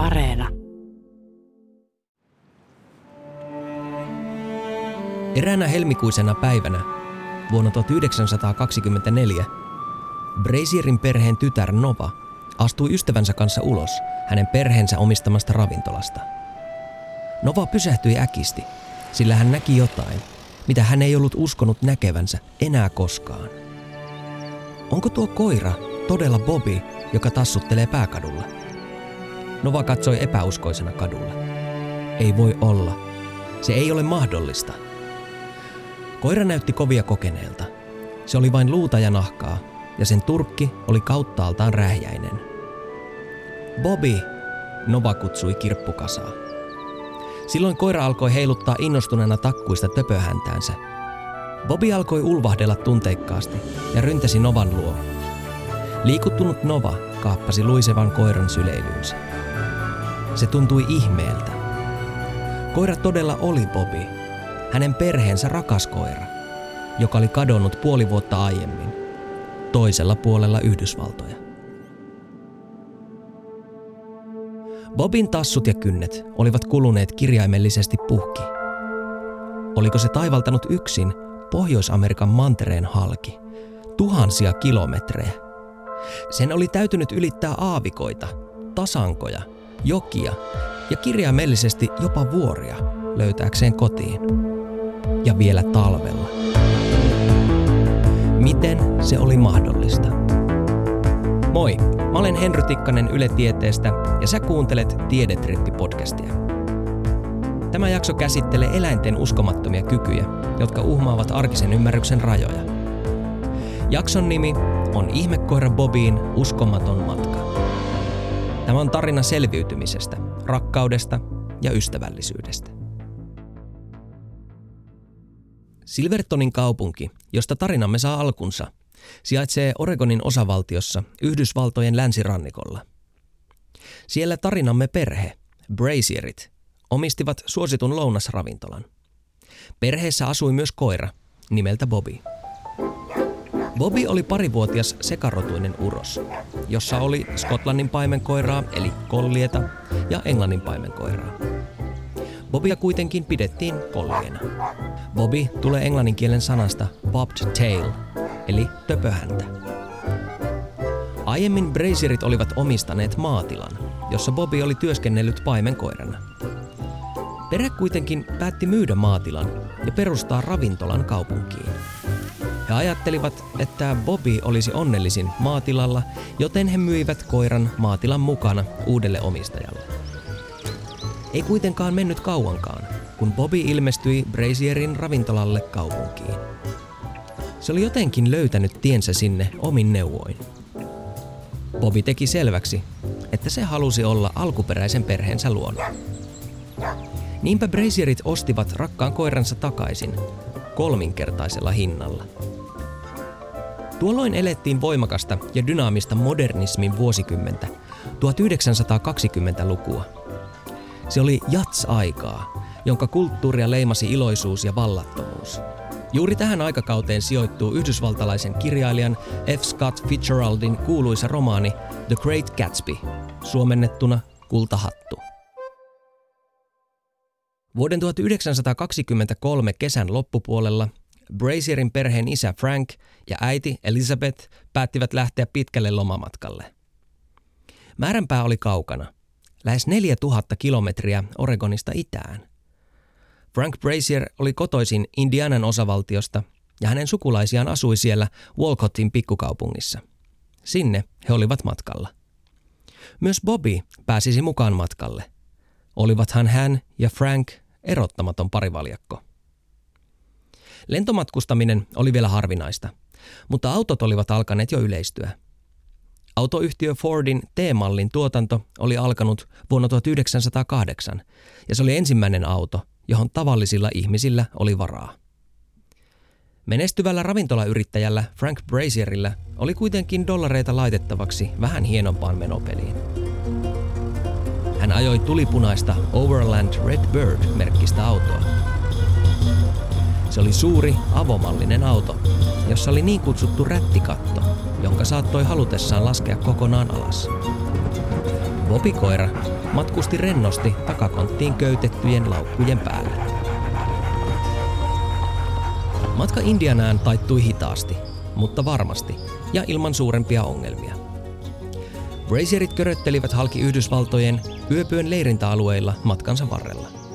Areena. Eräänä helmikuisena päivänä vuonna 1924 Brazierin perheen tytär Nova astui ystävänsä kanssa ulos hänen perheensä omistamasta ravintolasta. Nova pysähtyi äkisti, sillä hän näki jotain, mitä hän ei ollut uskonut näkevänsä enää koskaan. Onko tuo koira todella Bobby, joka tassuttelee pääkadulla? Nova katsoi epäuskoisena kadulla. Ei voi olla. Se ei ole mahdollista. Koira näytti kovia kokeneelta. Se oli vain luuta ja nahkaa, ja sen turkki oli kauttaaltaan rähjäinen. Bobby, Nova kutsui kirppukasaa. Silloin koira alkoi heiluttaa innostuneena takkuista töpöhäntäänsä. Bobby alkoi ulvahdella tunteikkaasti ja ryntäsi Novan luo. Liikuttunut Nova kaappasi luisevan koiran syleilyynsä. Se tuntui ihmeeltä. Koira todella oli Bobby, hänen perheensä rakas koira, joka oli kadonnut puoli vuotta aiemmin, toisella puolella Yhdysvaltoja. Bobin tassut ja kynnet olivat kuluneet kirjaimellisesti puhki. Oliko se taivaltanut yksin Pohjois-Amerikan mantereen halki, tuhansia kilometrejä? Sen oli täytynyt ylittää aavikoita, tasankoja, jokia ja kirjaimellisesti jopa vuoria löytääkseen kotiin. Ja vielä talvella. Miten se oli mahdollista? Moi, mä olen Henry Tikkanen Yle Tieteestä ja sä kuuntelet Tiedetrippi-podcastia. Tämä jakso käsittelee eläinten uskomattomia kykyjä, jotka uhmaavat arkisen ymmärryksen rajoja. Jakson nimi on Ihmekoira Bobiin uskomaton matka. Tämä on tarina selviytymisestä, rakkaudesta ja ystävällisyydestä. Silvertonin kaupunki, josta tarinamme saa alkunsa, sijaitsee Oregonin osavaltiossa Yhdysvaltojen länsirannikolla. Siellä tarinamme perhe, Brazierit, omistivat suositun lounasravintolan. Perheessä asui myös koira nimeltä Bobby. Bobby oli parivuotias sekarotuinen uros, jossa oli Skotlannin paimenkoiraa eli kollieta ja Englannin paimenkoiraa. Bobia kuitenkin pidettiin kolliena. Bobby tulee englannin kielen sanasta bobbed tail, eli töpöhäntä. Aiemmin Brazierit olivat omistaneet maatilan, jossa Bobby oli työskennellyt paimenkoirana. Perhe kuitenkin päätti myydä maatilan ja perustaa ravintolan kaupunkiin. He ajattelivat, että Bobby olisi onnellisin maatilalla, joten he myivät koiran maatilan mukana uudelle omistajalle. Ei kuitenkaan mennyt kauankaan, kun Bobby ilmestyi Brazierin ravintolalle kaupunkiin. Se oli jotenkin löytänyt tiensä sinne omin neuvoin. Bobby teki selväksi, että se halusi olla alkuperäisen perheensä luona. Niinpä Brazierit ostivat rakkaan koiransa takaisin kolminkertaisella hinnalla. Tuolloin elettiin voimakasta ja dynaamista modernismin vuosikymmentä, 1920-lukua. Se oli jats-aikaa, jonka kulttuuria leimasi iloisuus ja vallattomuus. Juuri tähän aikakauteen sijoittuu yhdysvaltalaisen kirjailijan F. Scott Fitzgeraldin kuuluisa romaani The Great Gatsby, suomennettuna Kultahattu. Vuoden 1923 kesän loppupuolella Brazierin perheen isä Frank ja äiti Elizabeth päättivät lähteä pitkälle lomamatkalle. Määränpää oli kaukana, lähes 4000 kilometriä Oregonista itään. Frank Brazier oli kotoisin Indianan osavaltiosta ja hänen sukulaisiaan asui siellä Walcottin pikkukaupungissa. Sinne he olivat matkalla. Myös Bobby pääsisi mukaan matkalle. Olivathan hän ja Frank erottamaton parivaljakko. Lentomatkustaminen oli vielä harvinaista, mutta autot olivat alkaneet jo yleistyä. Autoyhtiö Fordin T-mallin tuotanto oli alkanut vuonna 1908 ja se oli ensimmäinen auto, johon tavallisilla ihmisillä oli varaa. Menestyvällä ravintolayrittäjällä Frank Brazierillä oli kuitenkin dollareita laitettavaksi vähän hienompaan menopeliin. Hän ajoi tulipunaista Overland Red Bird-merkkistä autoa. Se oli suuri, avomallinen auto, jossa oli niin kutsuttu rättikatto, jonka saattoi halutessaan laskea kokonaan alas. Bobby koira matkusti rennosti takakonttiin köytettyjen laukkujen päällä. Matka Indianään taittui hitaasti, mutta varmasti ja ilman suurempia ongelmia. Brazierit köröttelivät halki Yhdysvaltojen yöpyön leirintäalueilla matkansa varrella.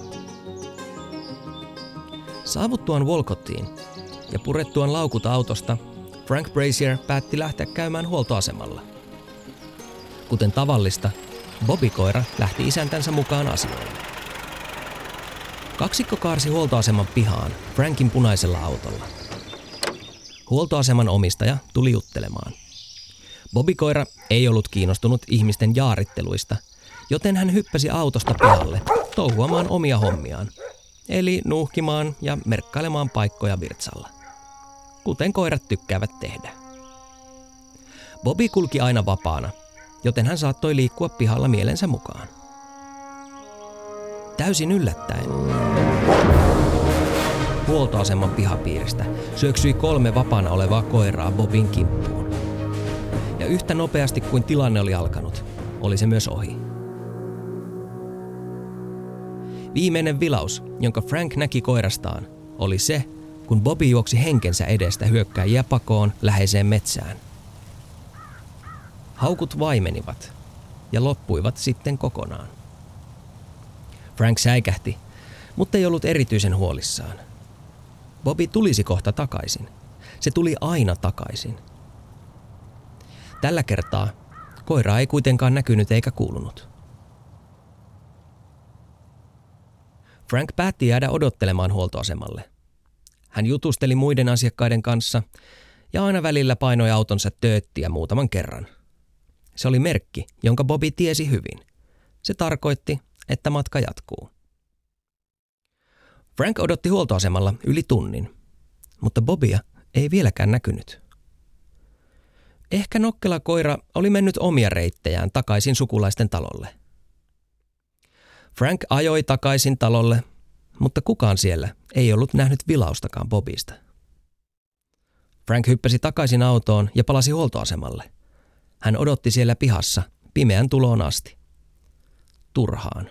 Saavuttuaan Walcottiin ja purettuaan laukut autosta, Frank Brazier päätti lähteä käymään huoltoasemalla. Kuten tavallista, Bobby koira lähti isäntänsä mukaan asioille. Kaksikko kaarsi huoltoaseman pihaan Frankin punaisella autolla. Huoltoaseman omistaja tuli juttelemaan. Bobikoira ei ollut kiinnostunut ihmisten jaaritteluista, joten hän hyppäsi autosta pihalle touhuamaan omia hommiaan, eli nuuhkimaan ja merkkailemaan paikkoja virtsalla, kuten koirat tykkäävät tehdä. Bobby kulki aina vapaana, joten hän saattoi liikkua pihalla mielensä mukaan. Täysin yllättäen. Huoltoaseman pihapiiristä syöksyi kolme vapaana olevaa koiraa Bobin kimppuun. Ja yhtä nopeasti kuin tilanne oli alkanut, oli se myös ohi. Viimeinen vilaus, jonka Frank näki koirastaan, oli se, kun Bobby juoksi henkensä edestä hyökkääjiä pakoon läheiseen metsään. Haukut vaimenivat ja loppuivat sitten kokonaan. Frank säikähti, mutta ei ollut erityisen huolissaan. Bobby tulisi kohta takaisin. Se tuli aina takaisin. Tällä kertaa koira ei kuitenkaan näkynyt eikä kuulunut. Frank päätti jäädä odottelemaan huoltoasemalle. Hän jutusteli muiden asiakkaiden kanssa ja aina välillä painoi autonsa tööttiä muutaman kerran. Se oli merkki, jonka Bobby tiesi hyvin. Se tarkoitti, että matka jatkuu. Frank odotti huoltoasemalla yli tunnin, mutta Bobia ei vieläkään näkynyt. Ehkä nokkela koira oli mennyt omia reittejään takaisin sukulaisten talolle. Frank ajoi takaisin talolle, mutta kukaan siellä ei ollut nähnyt vilaustakaan Bobista. Frank hyppäsi takaisin autoon ja palasi huoltoasemalle. Hän odotti siellä pihassa pimeän tuloon asti. Turhaan.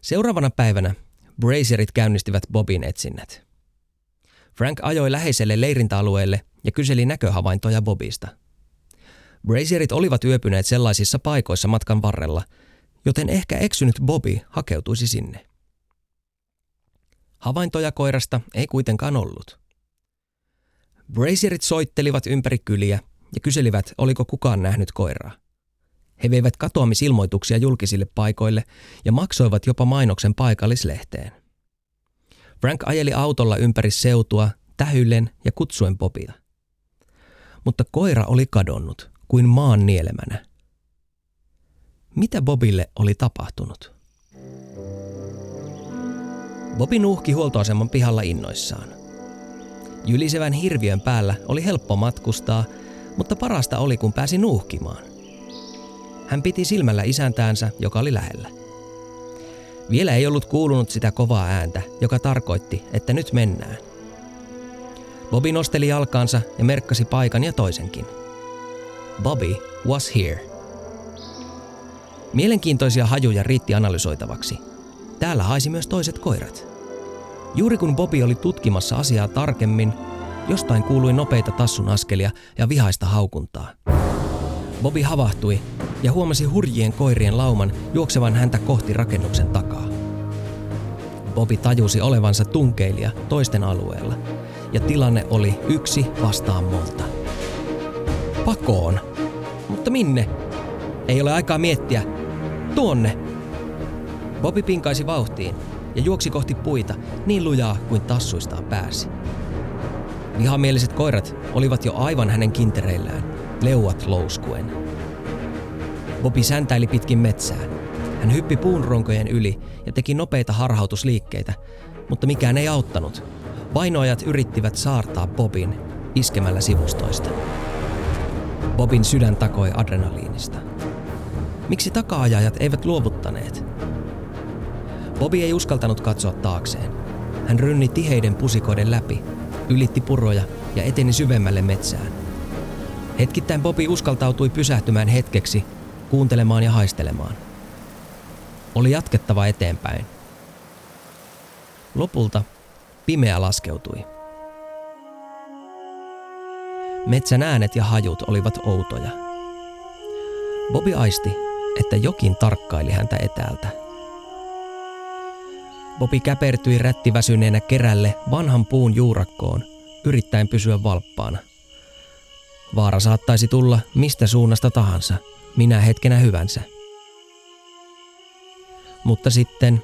Seuraavana päivänä Brazierit käynnistivät Bobin etsinnät. Frank ajoi läheiselle leirintäalueelle ja kyseli näköhavaintoja Bobista. Brazierit olivat yöpyneet sellaisissa paikoissa matkan varrella, joten ehkä eksynyt Bobby hakeutuisi sinne. Havaintoja koirasta ei kuitenkaan ollut. Brazierit soittelivat ympäri kyliä ja kyselivät, oliko kukaan nähnyt koiraa. He veivät katoamisilmoituksia julkisille paikoille ja maksoivat jopa mainoksen paikallislehteen. Frank ajeli autolla ympäri seutua, tähyllen ja kutsuen popia. Mutta koira oli kadonnut kuin maan nielemänä. Mitä Bobille oli tapahtunut? Bobi nuhki huoltoaseman pihalla innoissaan. Jylisevän hirviön päällä oli helppo matkustaa, mutta parasta oli kun pääsi nuuhkimaan. Hän piti silmällä isäntäänsä, joka oli lähellä. Vielä ei ollut kuulunut sitä kovaa ääntä, joka tarkoitti, että nyt mennään. Bobby nosteli jalkaansa ja merkkasi paikan ja toisenkin. Bobby was here. Mielenkiintoisia hajuja riitti analysoitavaksi. Täällä haisi myös toiset koirat. Juuri kun Bobby oli tutkimassa asiaa tarkemmin, jostain kuului nopeita tassun askelia ja vihaista haukuntaa. Bobby havahtui ja huomasi hurjien koirien lauman juoksevan häntä kohti rakennuksen takaa. Bobby tajusi olevansa tunkeilija toisten alueella, ja tilanne oli yksi vastaan monta. Pakoon. Mutta minne? Ei ole aikaa miettiä. Tuonne. Bobby pinkaisi vauhtiin ja juoksi kohti puita niin lujaa kuin tassuistaan pääsi. Vihamieliset koirat olivat jo aivan hänen kintereillään, leuat louskuen. Bobby säntäili pitkin metsää. Hän hyppi puun ronkojen yli ja teki nopeita harhautusliikkeitä, mutta mikään ei auttanut. Vainoajat yrittivät saartaa Bobin iskemällä sivustoista. Bobin sydän takoi adrenaliinista. Miksi takaajajat eivät luovuttaneet? Bobby ei uskaltanut katsoa taakseen. Hän rynni tiheiden pusikoiden läpi, ylitti puroja ja eteni syvemmälle metsään. Hetkittäin Bobby uskaltautui pysähtymään hetkeksi kuuntelemaan ja haistelemaan. Oli jatkettava eteenpäin. Lopulta pimeä laskeutui. Metsän äänet ja hajut olivat outoja. Bobby aisti, että jokin tarkkaili häntä etäältä. Bobby käpertyi rättiväsyneenä kerälle vanhan puun juurakkoon, yrittäen pysyä valppaana. Vaara saattaisi tulla mistä suunnasta tahansa, minä hetkenä hyvänsä. Mutta sitten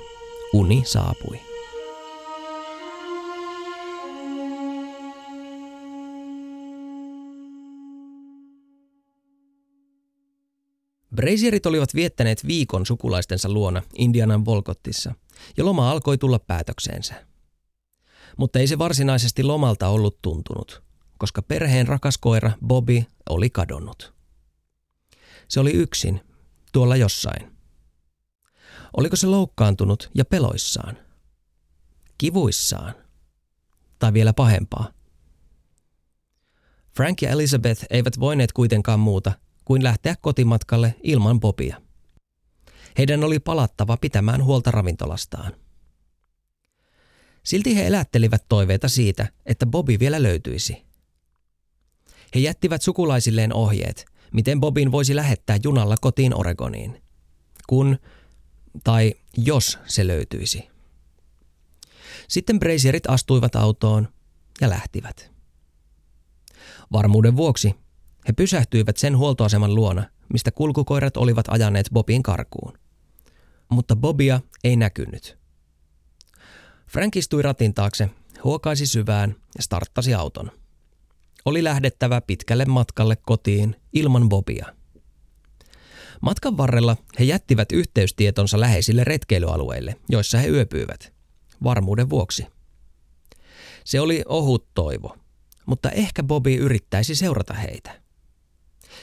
uni saapui. Brazierit olivat viettäneet viikon sukulaistensa luona Indianan Volkottissa, ja loma alkoi tulla päätökseensä. Mutta ei se varsinaisesti lomalta ollut tuntunut, koska perheen rakas koira Bobby oli kadonnut. Se oli yksin, tuolla jossain. Oliko se loukkaantunut ja peloissaan? Kivuissaan? Tai vielä pahempaa? Frank ja Elizabeth eivät voineet kuitenkaan muuta kuin lähteä kotimatkalle ilman Bobia. Heidän oli palattava pitämään huolta ravintolastaan. Silti he elättelivät toiveita siitä, että Bobby vielä löytyisi. He jättivät sukulaisilleen ohjeet, miten Bobin voisi lähettää junalla kotiin Oregoniin. Kun, tai jos se löytyisi. Sitten Brazierit astuivat autoon ja lähtivät. Varmuuden vuoksi he pysähtyivät sen huoltoaseman luona, mistä kulkukoirat olivat ajaneet Bobin karkuun. Mutta Bobia ei näkynyt. Frank istui ratin taakse, huokaisi syvään ja starttasi auton. Oli lähdettävä pitkälle matkalle kotiin ilman Bobia. Matkan varrella he jättivät yhteystietonsa läheisille retkeilyalueille, joissa he yöpyivät, varmuuden vuoksi. Se oli ohut toivo, mutta ehkä Bobby yrittäisi seurata heitä.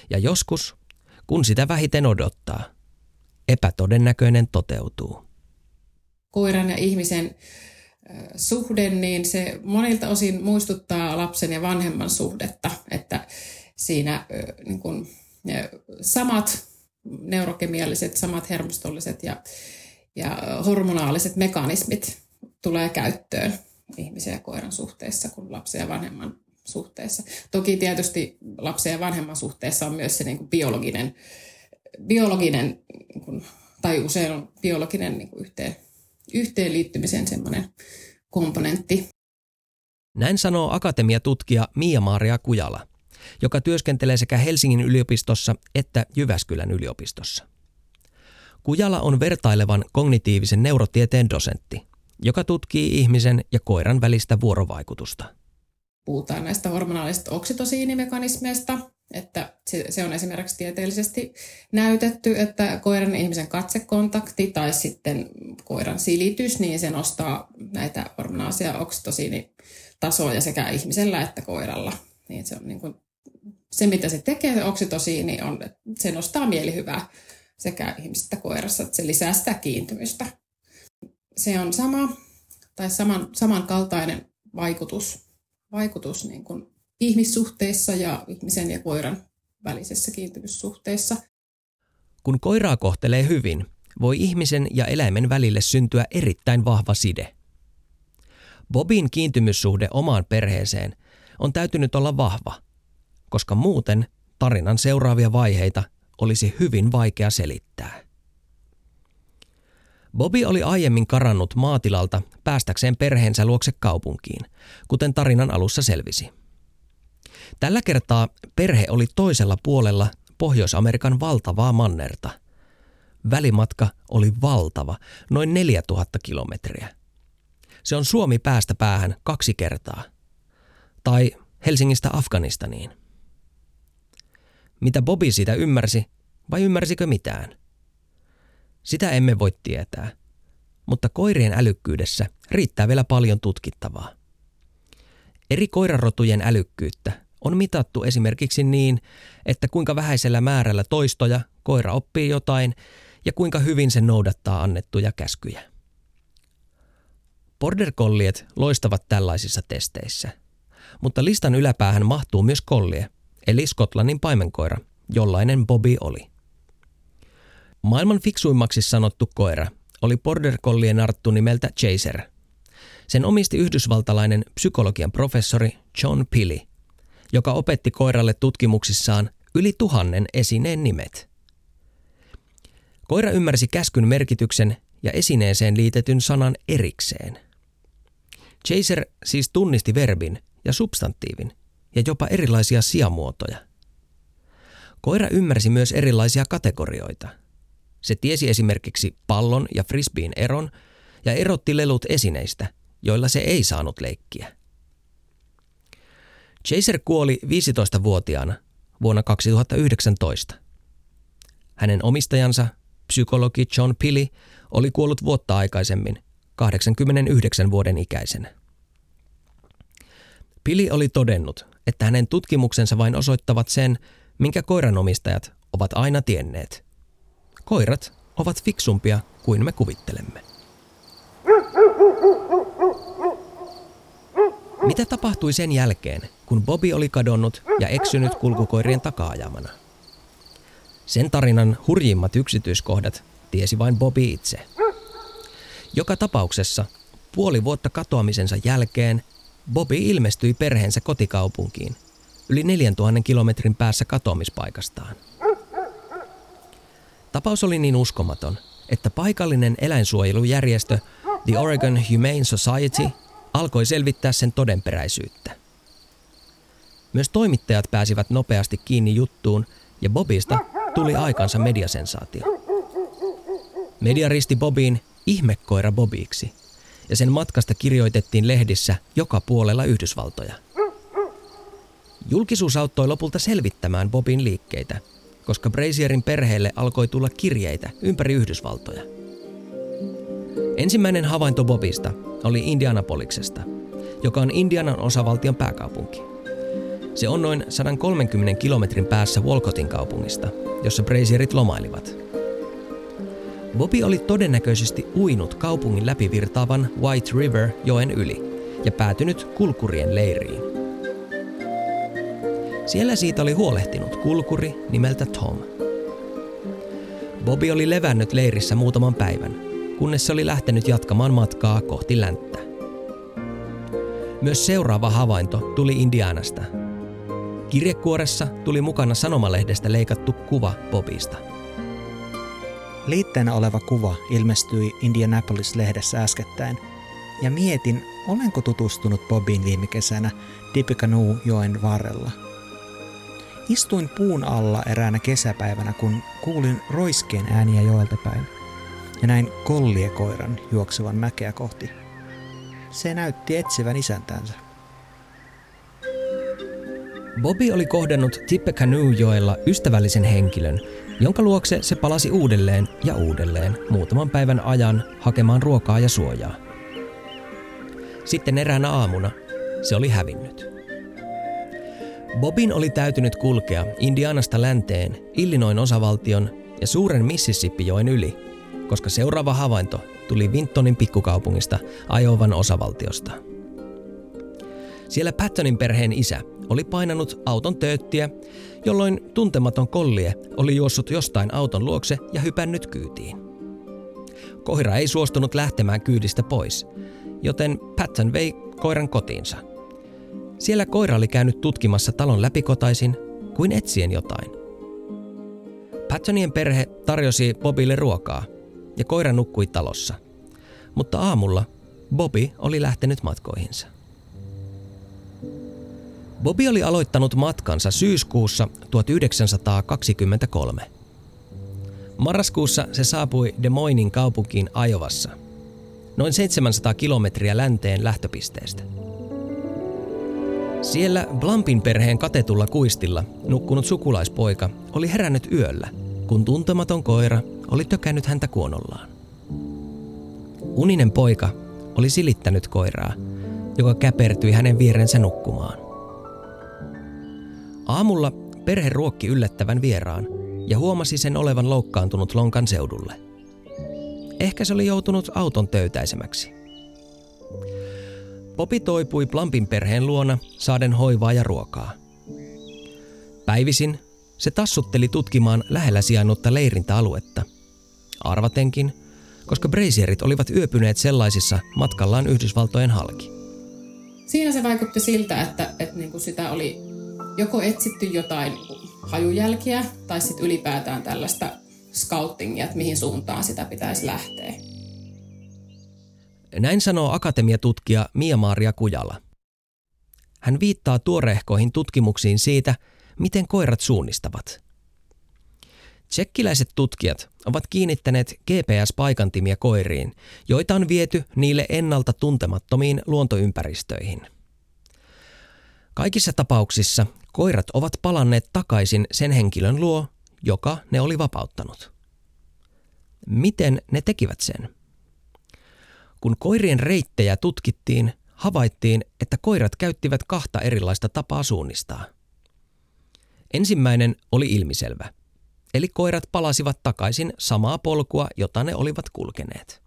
Ja joskus, kun sitä vähiten odottaa, epätodennäköinen toteutuu. Koiran ja ihmisen suhde, niin se monilta osin muistuttaa lapsen ja vanhemman suhdetta, että siinä niin kuin, samat neurokemialliset, samat hermostolliset ja, ja hormonaaliset mekanismit tulee käyttöön ihmisen ja koiran suhteessa kuin lapsen ja vanhemman suhteessa. Toki tietysti lapsen ja vanhemman suhteessa on myös se niin kuin biologinen, biologinen niin kuin, tai usein on biologinen niin kuin yhteen, yhteenliittymisen semmoinen komponentti. Näin sanoo akatemiatutkija Mia-Maaria Kujala, joka työskentelee sekä Helsingin yliopistossa että Jyväskylän yliopistossa. Kujala on vertailevan kognitiivisen neurotieteen dosentti, joka tutkii ihmisen ja koiran välistä vuorovaikutusta puhutaan näistä hormonaalisista oksitosiinimekanismeista, että se on esimerkiksi tieteellisesti näytetty, että koiran ja ihmisen katsekontakti tai sitten koiran silitys, niin se nostaa näitä hormonaalisia oksitosiinitasoja sekä ihmisellä että koiralla. Niin se on niin kuin, se, mitä se tekee, se oksitosiini, on, että se nostaa mielihyvää sekä ihmisestä koirassa, että se lisää sitä kiintymystä. Se on sama tai saman, samankaltainen vaikutus vaikutus niin kuin ihmissuhteissa ja ihmisen ja koiran välisessä kiintymyssuhteessa. Kun koiraa kohtelee hyvin, voi ihmisen ja eläimen välille syntyä erittäin vahva side. Bobin kiintymyssuhde omaan perheeseen on täytynyt olla vahva, koska muuten tarinan seuraavia vaiheita olisi hyvin vaikea selittää. Bobby oli aiemmin karannut maatilalta päästäkseen perheensä luokse kaupunkiin, kuten tarinan alussa selvisi. Tällä kertaa perhe oli toisella puolella Pohjois-Amerikan valtavaa mannerta. Välimatka oli valtava, noin 4000 kilometriä. Se on Suomi päästä päähän kaksi kertaa. Tai Helsingistä Afganistaniin. Mitä Bobby siitä ymmärsi, vai ymmärsikö mitään – sitä emme voi tietää. Mutta koirien älykkyydessä riittää vielä paljon tutkittavaa. Eri koirarotujen älykkyyttä on mitattu esimerkiksi niin, että kuinka vähäisellä määrällä toistoja koira oppii jotain ja kuinka hyvin se noudattaa annettuja käskyjä. Border Colliet loistavat tällaisissa testeissä, mutta listan yläpäähän mahtuu myös kollie, eli Skotlannin paimenkoira, jollainen Bobby oli. Maailman fiksuimmaksi sanottu koira oli Border Collien arttu nimeltä Chaser. Sen omisti yhdysvaltalainen psykologian professori John Pili, joka opetti koiralle tutkimuksissaan yli tuhannen esineen nimet. Koira ymmärsi käskyn merkityksen ja esineeseen liitetyn sanan erikseen. Chaser siis tunnisti verbin ja substantiivin ja jopa erilaisia sijamuotoja. Koira ymmärsi myös erilaisia kategorioita. Se tiesi esimerkiksi pallon ja frisbeen eron ja erotti lelut esineistä, joilla se ei saanut leikkiä. Chaser kuoli 15-vuotiaana vuonna 2019. Hänen omistajansa, psykologi John Pili, oli kuollut vuotta aikaisemmin, 89 vuoden ikäisenä. Pili oli todennut, että hänen tutkimuksensa vain osoittavat sen, minkä koiranomistajat ovat aina tienneet. Koirat ovat fiksumpia kuin me kuvittelemme. Mitä tapahtui sen jälkeen, kun Bobby oli kadonnut ja eksynyt kulkukoirien takaajamana? Sen tarinan hurjimmat yksityiskohdat tiesi vain Bobby itse. Joka tapauksessa puoli vuotta katoamisensa jälkeen Bobby ilmestyi perheensä kotikaupunkiin yli 4000 kilometrin päässä katoamispaikastaan. Tapaus oli niin uskomaton, että paikallinen eläinsuojelujärjestö The Oregon Humane Society alkoi selvittää sen todenperäisyyttä. Myös toimittajat pääsivät nopeasti kiinni juttuun ja Bobista tuli aikansa mediasensaatio. Media risti Bobiin ihmekoira Bobiksi ja sen matkasta kirjoitettiin lehdissä joka puolella Yhdysvaltoja. Julkisuus auttoi lopulta selvittämään Bobin liikkeitä, koska Brazierin perheelle alkoi tulla kirjeitä ympäri Yhdysvaltoja. Ensimmäinen havainto Bobista oli Indianapoliksesta, joka on Indianan osavaltion pääkaupunki. Se on noin 130 kilometrin päässä Walcottin kaupungista, jossa Brazierit lomailivat. Bobby oli todennäköisesti uinut kaupungin läpivirtaavan White River joen yli ja päätynyt kulkurien leiriin. Siellä siitä oli huolehtinut kulkuri nimeltä Tom. Bobby oli levännyt leirissä muutaman päivän, kunnes se oli lähtenyt jatkamaan matkaa kohti länttä. Myös seuraava havainto tuli Indianasta. Kirjekuoressa tuli mukana sanomalehdestä leikattu kuva Bobista. Liitteenä oleva kuva ilmestyi Indianapolis-lehdessä äskettäin, ja mietin, olenko tutustunut Bobiin viime kesänä Tippecanoe-joen varrella. Istuin puun alla eräänä kesäpäivänä, kun kuulin roiskeen ääniä joelta päin ja näin kolliekoiran juoksevan mäkeä kohti. Se näytti etsivän isäntänsä. Bobby oli kohdannut Tippecanoe-joella ystävällisen henkilön, jonka luokse se palasi uudelleen ja uudelleen muutaman päivän ajan hakemaan ruokaa ja suojaa. Sitten eräänä aamuna se oli hävinnyt. Bobin oli täytynyt kulkea Indianasta länteen Illinoin osavaltion ja suuren Mississippi-joen yli, koska seuraava havainto tuli Vintonin pikkukaupungista Ajovan osavaltiosta. Siellä Pattonin perheen isä oli painanut auton tööttiä, jolloin tuntematon kollie oli juossut jostain auton luokse ja hypännyt kyytiin. Koira ei suostunut lähtemään kyydistä pois, joten Patton vei koiran kotiinsa. Siellä koira oli käynyt tutkimassa talon läpikotaisin kuin etsien jotain. Pattonien perhe tarjosi Bobille ruokaa ja koira nukkui talossa. Mutta aamulla Bobby oli lähtenyt matkoihinsa. Bobby oli aloittanut matkansa syyskuussa 1923. Marraskuussa se saapui Des Moinesin kaupunkiin Ajovassa, noin 700 kilometriä länteen lähtöpisteestä. Siellä Blampin perheen katetulla kuistilla nukkunut sukulaispoika oli herännyt yöllä, kun tuntematon koira oli tökännyt häntä kuonollaan. Uninen poika oli silittänyt koiraa, joka käpertyi hänen vierensä nukkumaan. Aamulla perhe ruokki yllättävän vieraan ja huomasi sen olevan loukkaantunut lonkan seudulle. Ehkä se oli joutunut auton töytäisemäksi. Popi toipui Plampin perheen luona saaden hoivaa ja ruokaa. Päivisin se tassutteli tutkimaan lähellä sijainnutta leirintäaluetta Arvatenkin, koska Brazierit olivat yöpyneet sellaisissa matkallaan Yhdysvaltojen halki. Siinä se vaikutti siltä, että, että niin kuin sitä oli joko etsitty jotain hajujälkiä tai sitten ylipäätään tällaista scoutingia, että mihin suuntaan sitä pitäisi lähteä. Näin sanoo akatemiatutkija Mia-Maaria Kujala. Hän viittaa tuorehkoihin tutkimuksiin siitä, miten koirat suunnistavat. Tsekkiläiset tutkijat ovat kiinnittäneet GPS-paikantimia koiriin, joita on viety niille ennalta tuntemattomiin luontoympäristöihin. Kaikissa tapauksissa koirat ovat palanneet takaisin sen henkilön luo, joka ne oli vapauttanut. Miten ne tekivät sen? Kun koirien reittejä tutkittiin, havaittiin, että koirat käyttivät kahta erilaista tapaa suunnistaa. Ensimmäinen oli ilmiselvä, eli koirat palasivat takaisin samaa polkua, jota ne olivat kulkeneet.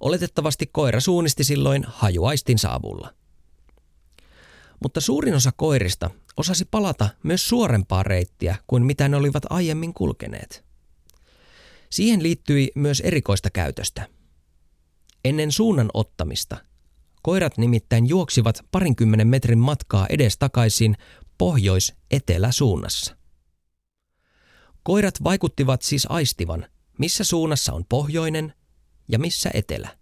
Oletettavasti koira suunnisti silloin hajuaistin saavulla. Mutta suurin osa koirista osasi palata myös suorempaa reittiä kuin mitä ne olivat aiemmin kulkeneet. Siihen liittyi myös erikoista käytöstä. Ennen suunnan ottamista koirat nimittäin juoksivat parinkymmenen metrin matkaa edestakaisin pohjois-etelä suunnassa. Koirat vaikuttivat siis aistivan, missä suunnassa on pohjoinen ja missä etelä.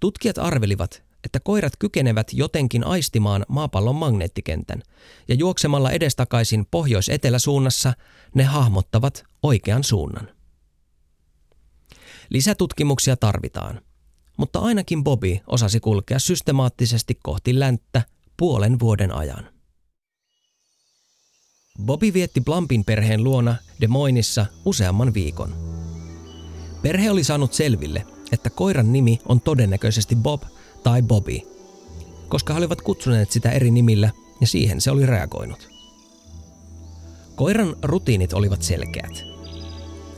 Tutkijat arvelivat, että koirat kykenevät jotenkin aistimaan maapallon magneettikentän, ja juoksemalla edestakaisin pohjois-eteläsuunnassa ne hahmottavat oikean suunnan. Lisätutkimuksia tarvitaan, mutta ainakin Bobby osasi kulkea systemaattisesti kohti länttä puolen vuoden ajan. Bobby vietti Blampin perheen luona Des Moinesissa useamman viikon. Perhe oli saanut selville, että koiran nimi on todennäköisesti Bob tai Bobby, koska he olivat kutsuneet sitä eri nimillä ja siihen se oli reagoinut. Koiran rutiinit olivat selkeät.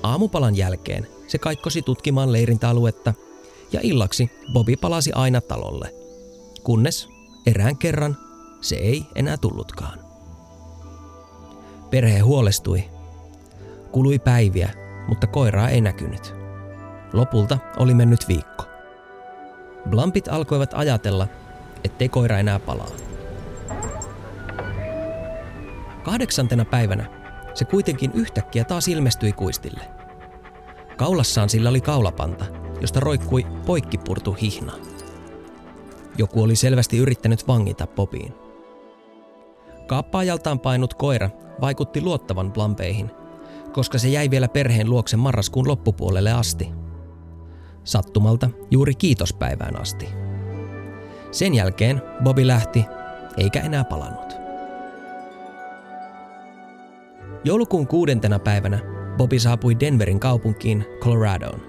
Aamupalan jälkeen se kaikkosi tutkimaan leirintäaluetta ja illaksi Bobby palasi aina talolle, kunnes erään kerran se ei enää tullutkaan. Perhe huolestui. Kului päiviä, mutta koiraa ei näkynyt. Lopulta oli mennyt viikko. Blampit alkoivat ajatella, ettei koira enää palaa. Kahdeksantena päivänä se kuitenkin yhtäkkiä taas ilmestyi kuistille. Kaulassaan sillä oli kaulapanta, josta roikkui poikkipurtu hihna. Joku oli selvästi yrittänyt vangita Popiin. Kaappaajaltaan painut koira vaikutti luottavan Blampeihin, koska se jäi vielä perheen luokse marraskuun loppupuolelle asti – sattumalta juuri kiitospäivään asti. Sen jälkeen Bobby lähti, eikä enää palannut. Joulukuun kuudentena päivänä Bobby saapui Denverin kaupunkiin Coloradoon.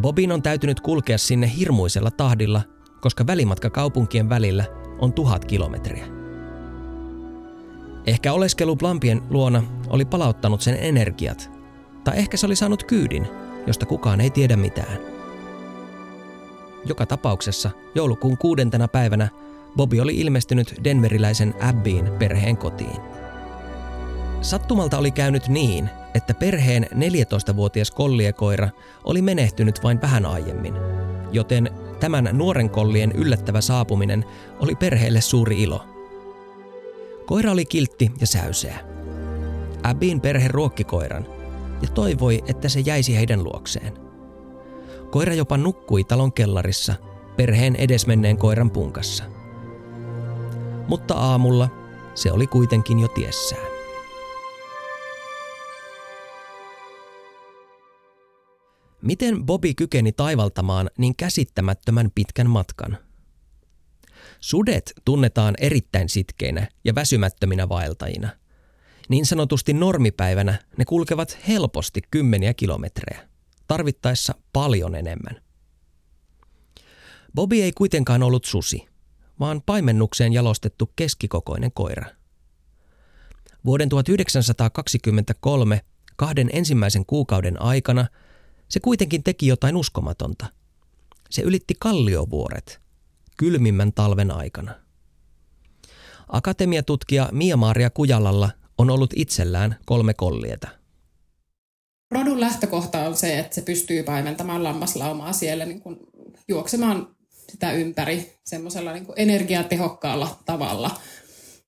Bobin on täytynyt kulkea sinne hirmuisella tahdilla, koska välimatka kaupunkien välillä on tuhat kilometriä. Ehkä oleskelu Blampien luona oli palauttanut sen energiat, tai ehkä se oli saanut kyydin, josta kukaan ei tiedä mitään. Joka tapauksessa joulukuun kuudentena päivänä Bobby oli ilmestynyt denveriläisen Abbyin perheen kotiin. Sattumalta oli käynyt niin, että perheen 14-vuotias kolliekoira oli menehtynyt vain vähän aiemmin, joten tämän nuoren kollien yllättävä saapuminen oli perheelle suuri ilo. Koira oli kiltti ja säyseä. Abbyin perhe ruokki koiran ja toivoi, että se jäisi heidän luokseen. Koira jopa nukkui talon kellarissa perheen edesmenneen koiran punkassa. Mutta aamulla se oli kuitenkin jo tiessään. Miten Bobby kykeni taivaltamaan niin käsittämättömän pitkän matkan? Sudet tunnetaan erittäin sitkeinä ja väsymättöminä vaeltajina. Niin sanotusti normipäivänä ne kulkevat helposti kymmeniä kilometrejä tarvittaessa paljon enemmän. Bobby ei kuitenkaan ollut susi, vaan paimennukseen jalostettu keskikokoinen koira. Vuoden 1923 kahden ensimmäisen kuukauden aikana se kuitenkin teki jotain uskomatonta. Se ylitti kalliovuoret kylmimmän talven aikana. Akatemiatutkija Mia-Maaria Kujalalla on ollut itsellään kolme kollieta – ainut lähtökohta on se, että se pystyy paimentamaan lammaslaumaa siellä niin kuin juoksemaan sitä ympäri semmoisella niin kuin energiatehokkaalla tavalla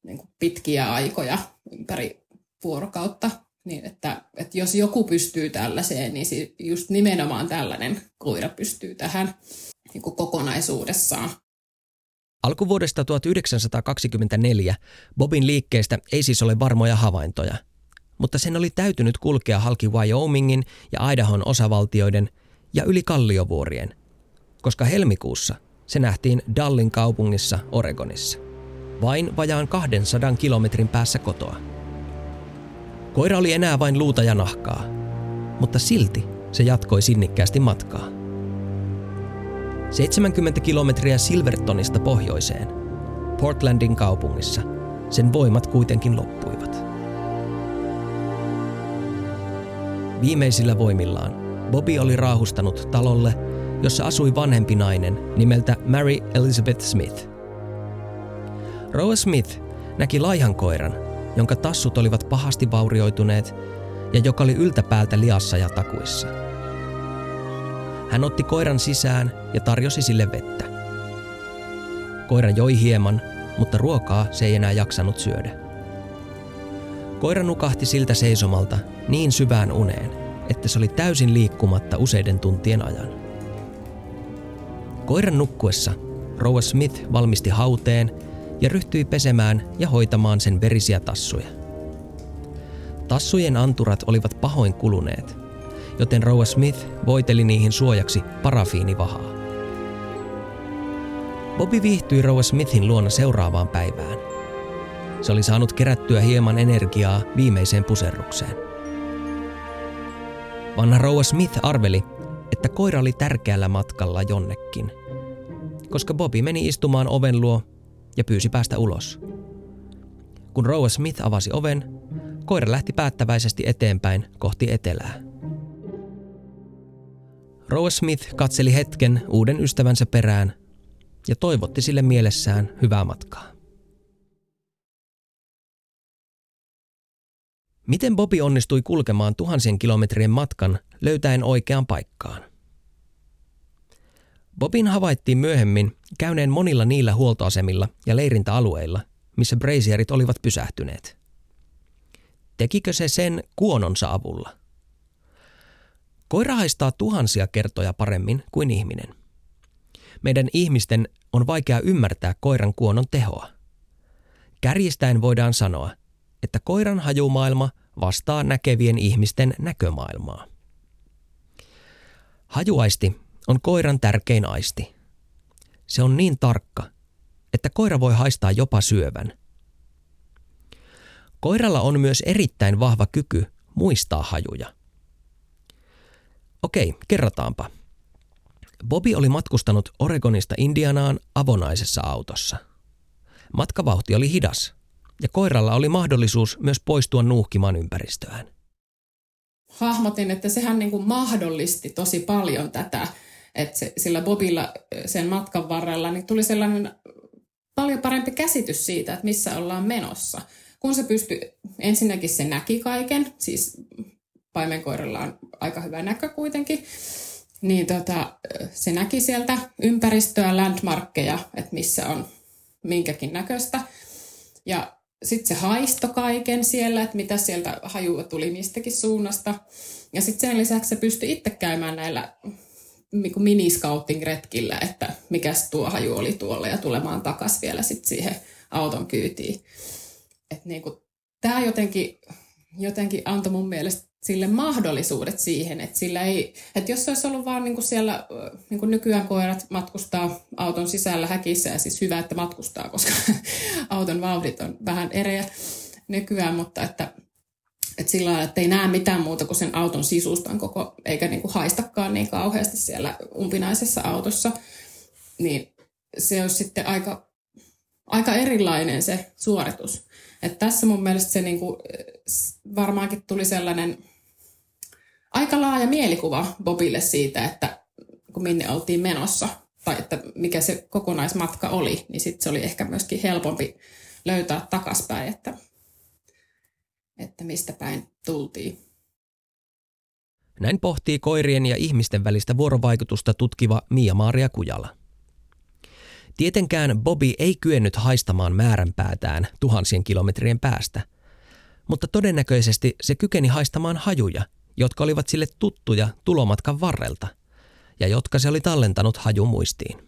niin kuin pitkiä aikoja ympäri vuorokautta. Niin että, että jos joku pystyy tällaiseen, niin just nimenomaan tällainen koira pystyy tähän niin kuin kokonaisuudessaan. Alkuvuodesta 1924 Bobin liikkeestä ei siis ole varmoja havaintoja, mutta sen oli täytynyt kulkea halki Wyomingin ja Idahon osavaltioiden ja yli kalliovuorien, koska helmikuussa se nähtiin Dallin kaupungissa Oregonissa, vain vajaan 200 kilometrin päässä kotoa. Koira oli enää vain luuta ja nahkaa, mutta silti se jatkoi sinnikkäästi matkaa. 70 kilometriä Silvertonista pohjoiseen, Portlandin kaupungissa, sen voimat kuitenkin loppuivat. Viimeisillä voimillaan Bobby oli raahustanut talolle, jossa asui vanhempi nainen nimeltä Mary Elizabeth Smith. Roa Smith näki laihan koiran, jonka tassut olivat pahasti vaurioituneet ja joka oli yltäpäältä liassa ja takuissa – hän otti koiran sisään ja tarjosi sille vettä. Koira joi hieman, mutta ruokaa se ei enää jaksanut syödä. Koira nukahti siltä seisomalta niin syvään uneen, että se oli täysin liikkumatta useiden tuntien ajan. Koiran nukkuessa Rouva Smith valmisti hauteen ja ryhtyi pesemään ja hoitamaan sen verisiä tassuja. Tassujen anturat olivat pahoin kuluneet joten Rouva Smith voiteli niihin suojaksi parafiinivahaa. Bobby viihtyi Rouva Smithin luona seuraavaan päivään. Se oli saanut kerättyä hieman energiaa viimeiseen puserrukseen. Vanha Rouva Smith arveli, että koira oli tärkeällä matkalla jonnekin, koska Bobby meni istumaan oven luo ja pyysi päästä ulos. Kun Rouva Smith avasi oven, koira lähti päättäväisesti eteenpäin kohti etelää. Rowe Smith katseli hetken uuden ystävänsä perään ja toivotti sille mielessään hyvää matkaa. Miten Bobby onnistui kulkemaan tuhansien kilometrien matkan löytäen oikean paikkaan? Bobin havaittiin myöhemmin käyneen monilla niillä huoltoasemilla ja leirintäalueilla, missä Brazierit olivat pysähtyneet. Tekikö se sen kuononsa avulla – Koira haistaa tuhansia kertoja paremmin kuin ihminen. Meidän ihmisten on vaikea ymmärtää koiran kuonon tehoa. Kärjistäen voidaan sanoa, että koiran hajumaailma vastaa näkevien ihmisten näkömaailmaa. Hajuaisti on koiran tärkein aisti. Se on niin tarkka, että koira voi haistaa jopa syövän. Koiralla on myös erittäin vahva kyky muistaa hajuja. Okei, kerrataanpa. Bobby oli matkustanut Oregonista Indianaan avonaisessa autossa. Matkavauhti oli hidas, ja koiralla oli mahdollisuus myös poistua nuuhkimaan ympäristöään. Hahmotin, että sehän niin kuin mahdollisti tosi paljon tätä, että se, sillä Bobilla sen matkan varrella niin tuli sellainen paljon parempi käsitys siitä, että missä ollaan menossa. Kun se pystyi, ensinnäkin se näki kaiken, siis paimenkoiralla on aika hyvä näkö kuitenkin, niin tota, se näki sieltä ympäristöä, landmarkkeja, että missä on minkäkin näköistä. Ja sitten se haisto kaiken siellä, että mitä sieltä hajua tuli mistäkin suunnasta. Ja sitten sen lisäksi se pystyi itse käymään näillä niin miniscouting-retkillä, että mikä tuo haju oli tuolla ja tulemaan takaisin vielä sit siihen auton kyytiin. niin Tämä jotenkin, jotenkin antoi mun mielestä sille mahdollisuudet siihen, että, sillä ei, että jos se olisi ollut vaan niin kuin siellä, niin kuin nykyään koirat matkustaa auton sisällä häkissä, ja siis hyvä, että matkustaa, koska auton vauhdit on vähän ereä nykyään, mutta että, että sillä lailla, että ei näe mitään muuta kuin sen auton sisustan koko, eikä niin kuin haistakaan niin kauheasti siellä umpinaisessa autossa, niin se olisi sitten aika, aika erilainen se suoritus. Että tässä mun mielestä se niin kuin, varmaankin tuli sellainen aika laaja mielikuva Bobille siitä, että kun minne oltiin menossa tai että mikä se kokonaismatka oli, niin sitten se oli ehkä myöskin helpompi löytää takaspäin, että, että mistä päin tultiin. Näin pohtii koirien ja ihmisten välistä vuorovaikutusta tutkiva Mia-Maaria Kujala. Tietenkään Bobby ei kyennyt haistamaan määränpäätään tuhansien kilometrien päästä, mutta todennäköisesti se kykeni haistamaan hajuja, jotka olivat sille tuttuja tulomatkan varrelta ja jotka se oli tallentanut hajumuistiin.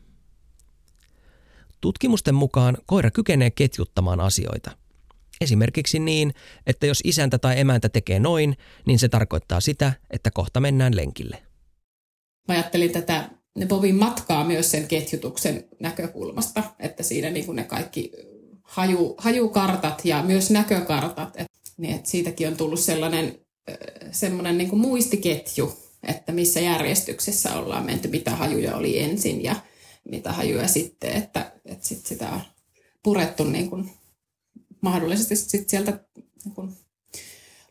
Tutkimusten mukaan koira kykenee ketjuttamaan asioita. Esimerkiksi niin, että jos isäntä tai emäntä tekee noin, niin se tarkoittaa sitä, että kohta mennään lenkille. Mä ajattelin tätä ne Bobin matkaa myös sen ketjutuksen näkökulmasta, että siinä niin ne kaikki haju, hajukartat ja myös näkökartat, että, niin että siitäkin on tullut sellainen semmoinen niin kuin muistiketju, että missä järjestyksessä ollaan menty, mitä hajuja oli ensin ja mitä hajuja sitten, että, että sit sitä on purettu niin kuin mahdollisesti sit sieltä niin kuin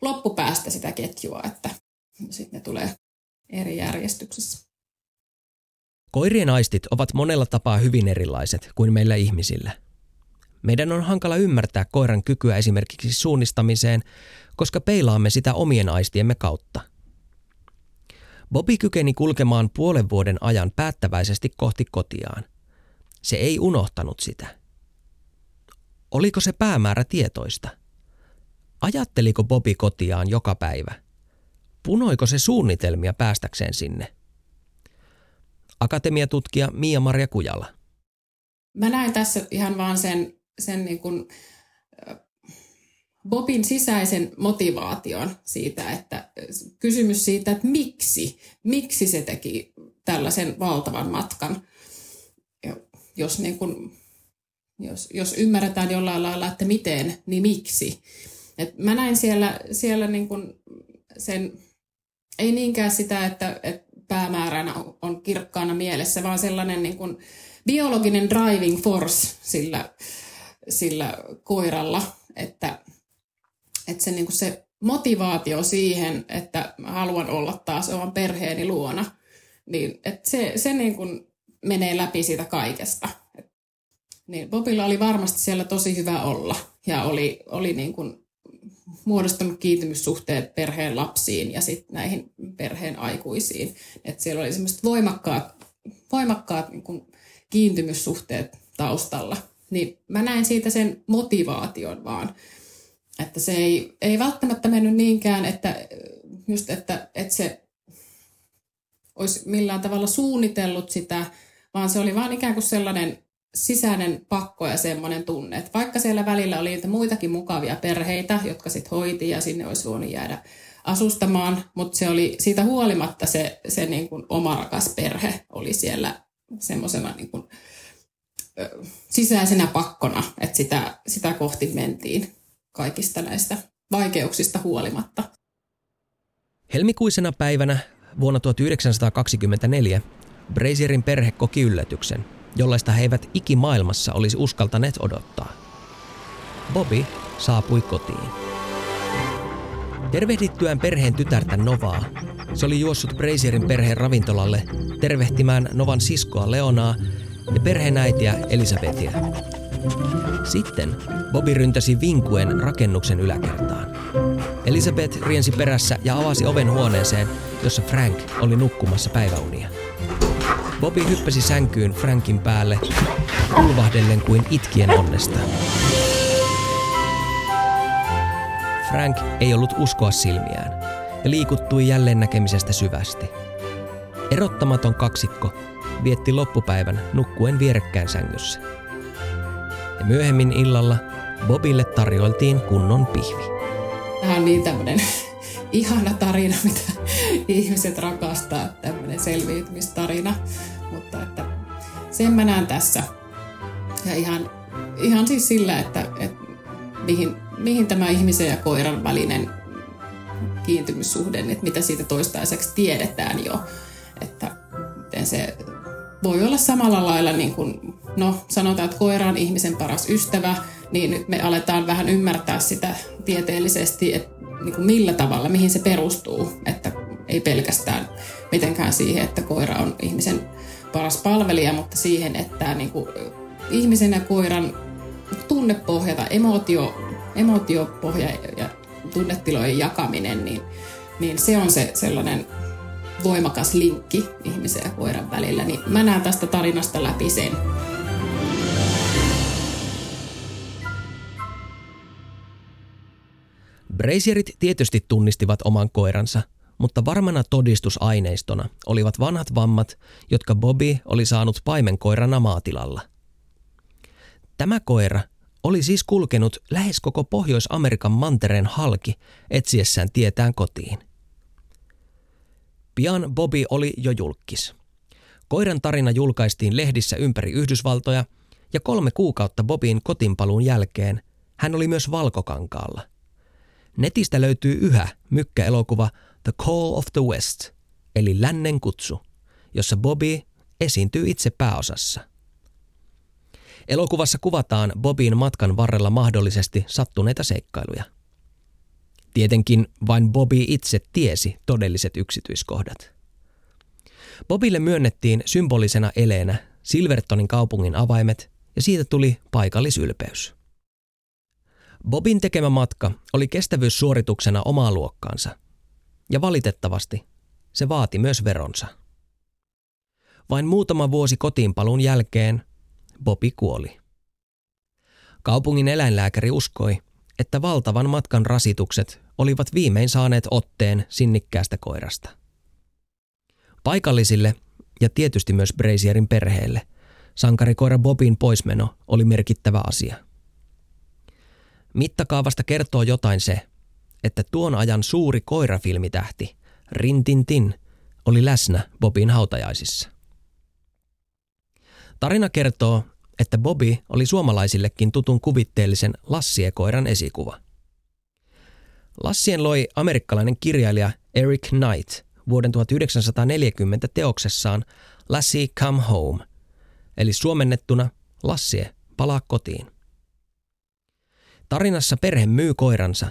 loppupäästä sitä ketjua, että sitten ne tulee eri järjestyksessä. Koirien aistit ovat monella tapaa hyvin erilaiset kuin meillä ihmisillä. Meidän on hankala ymmärtää koiran kykyä esimerkiksi suunnistamiseen, koska peilaamme sitä omien aistiemme kautta. Bobby kykeni kulkemaan puolen vuoden ajan päättäväisesti kohti kotiaan. Se ei unohtanut sitä. Oliko se päämäärä tietoista? Ajatteliko Bobby kotiaan joka päivä? Punoiko se suunnitelmia päästäkseen sinne? Akatemiatutkija Mia-Maria Kujala. Mä näen tässä ihan vaan sen, sen niin kuin, Bobin sisäisen motivaation siitä, että kysymys siitä, että miksi, miksi se teki tällaisen valtavan matkan. Jos, niin kuin, jos, jos ymmärretään jollain lailla, että miten, niin miksi. Et mä näin siellä, siellä niin kuin sen, ei niinkään sitä, että, että päämääränä on kirkkaana mielessä, vaan sellainen niin kuin biologinen driving force sillä, sillä koiralla, että, että se, niin kuin se motivaatio siihen, että haluan olla taas oman perheeni luona, niin että se, se niin kuin menee läpi siitä kaikesta. Niin Bobilla oli varmasti siellä tosi hyvä olla ja oli, oli niin kuin muodostanut kiintymyssuhteet perheen lapsiin ja sitten näihin perheen aikuisiin. Et siellä oli semmoiset voimakkaat, voimakkaat niin kuin kiintymyssuhteet taustalla. Niin mä näin siitä sen motivaation vaan. Että se ei, ei välttämättä mennyt niinkään, että, just, että, että se olisi millään tavalla suunnitellut sitä, vaan se oli vaan ikään kuin sellainen sisäinen pakko ja semmoinen tunne, että vaikka siellä välillä oli niitä muitakin mukavia perheitä, jotka sitten hoiti ja sinne olisi voinut jäädä asustamaan, mutta se oli siitä huolimatta se, se niin kuin oma rakas perhe oli siellä semmoisena niin kuin, sisäisenä pakkona, että sitä, sitä kohti mentiin kaikista näistä vaikeuksista huolimatta. Helmikuisena päivänä vuonna 1924 Brazierin perhe koki yllätyksen – jollaista he eivät ikimaailmassa olisi uskaltaneet odottaa. Bobby saapui kotiin. Tervehdittyään perheen tytärtä Novaa, se oli juossut Brazierin perheen ravintolalle tervehtimään Novan siskoa Leonaa ja perheen äitiä Elisabethia. Sitten Bobby ryntäsi vinkuen rakennuksen yläkertaan. Elisabeth riensi perässä ja avasi oven huoneeseen, jossa Frank oli nukkumassa päiväunia. Bobby hyppäsi sänkyyn Frankin päälle, kulvahdellen kuin itkien onnesta. Frank ei ollut uskoa silmiään ja liikuttui jälleen näkemisestä syvästi. Erottamaton kaksikko vietti loppupäivän nukkuen vierekkäin sängyssä. Ja myöhemmin illalla Bobille tarjoiltiin kunnon pihvi. Tämä on niin tämmöinen ihana tarina, mitä ihmiset rakastaa, tämmöinen selviytymistarina. Mutta että sen mä näen tässä. Ja ihan, ihan siis sillä, että, että mihin, mihin tämä ihmisen ja koiran välinen kiintymyssuhde, että mitä siitä toistaiseksi tiedetään jo. Että miten se voi olla samalla lailla, niin kuin, no sanotaan, että koira on ihmisen paras ystävä, niin nyt me aletaan vähän ymmärtää sitä tieteellisesti, että niin kuin millä tavalla, mihin se perustuu, että ei pelkästään mitenkään siihen, että koira on ihmisen paras palvelija, mutta siihen, että niin kuin ihmisen ja koiran tunnepohja tai emotio, emotiopohja ja tunnetilojen jakaminen, niin, niin se on se sellainen voimakas linkki ihmisen ja koiran välillä, niin mä näen tästä tarinasta läpi sen. Brazierit tietysti tunnistivat oman koiransa, mutta varmana todistusaineistona olivat vanhat vammat, jotka Bobby oli saanut paimenkoirana maatilalla. Tämä koira oli siis kulkenut lähes koko Pohjois-Amerikan mantereen halki etsiessään tietään kotiin. Pian Bobby oli jo julkis. Koiran tarina julkaistiin lehdissä ympäri Yhdysvaltoja ja kolme kuukautta Bobin kotinpaluun jälkeen hän oli myös valkokankaalla. Netistä löytyy yhä mykkäelokuva The Call of the West, eli Lännen kutsu, jossa Bobby esiintyy itse pääosassa. Elokuvassa kuvataan Bobin matkan varrella mahdollisesti sattuneita seikkailuja. Tietenkin vain Bobby itse tiesi todelliset yksityiskohdat. Bobille myönnettiin symbolisena eleenä Silvertonin kaupungin avaimet ja siitä tuli paikallisylpeys. Bobin tekemä matka oli kestävyyssuorituksena omaa luokkaansa. Ja valitettavasti se vaati myös veronsa. Vain muutama vuosi kotiinpalun jälkeen Bobi kuoli. Kaupungin eläinlääkäri uskoi, että valtavan matkan rasitukset olivat viimein saaneet otteen sinnikkäästä koirasta. Paikallisille ja tietysti myös Brazierin perheelle sankarikoira Bobin poismeno oli merkittävä asia. Mittakaavasta kertoo jotain se, että tuon ajan suuri koirafilmitähti Rintintin oli läsnä Bobin hautajaisissa. Tarina kertoo, että Bobby oli suomalaisillekin tutun kuvitteellisen Lassiekoiran esikuva. Lassien loi amerikkalainen kirjailija Eric Knight vuoden 1940 teoksessaan Lassie Come Home, eli suomennettuna Lassie, palaa kotiin. Tarinassa perhe myy koiransa,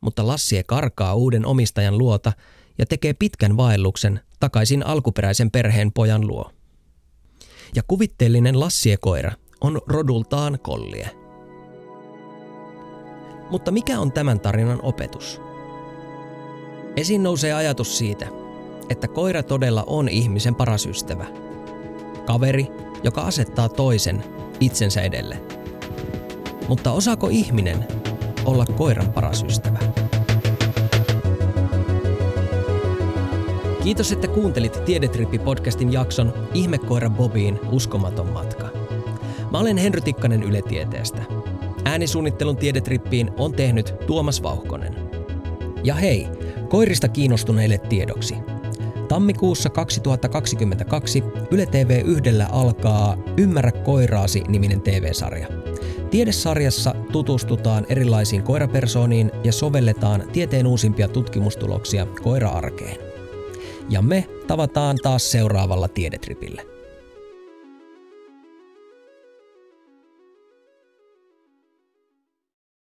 mutta Lassie karkaa uuden omistajan luota ja tekee pitkän vaelluksen takaisin alkuperäisen perheen pojan luo ja kuvitteellinen lassiekoira on rodultaan kollie. Mutta mikä on tämän tarinan opetus? Esiin nousee ajatus siitä, että koira todella on ihmisen paras ystävä. Kaveri, joka asettaa toisen itsensä edelle. Mutta osaako ihminen olla koiran paras ystävä? Kiitos, että kuuntelit Tiedetrippi-podcastin jakson Ihmekoira Bobiin uskomaton matka. Mä olen Henry Tikkanen Yle Tieteestä. Äänisuunnittelun Tiedetrippiin on tehnyt Tuomas Vauhkonen. Ja hei, koirista kiinnostuneille tiedoksi. Tammikuussa 2022 Yle TV yhdellä alkaa Ymmärrä koiraasi niminen TV-sarja. Tiedesarjassa tutustutaan erilaisiin koirapersooniin ja sovelletaan tieteen uusimpia tutkimustuloksia koira-arkeen. Ja me tavataan taas seuraavalla tiedetripillä.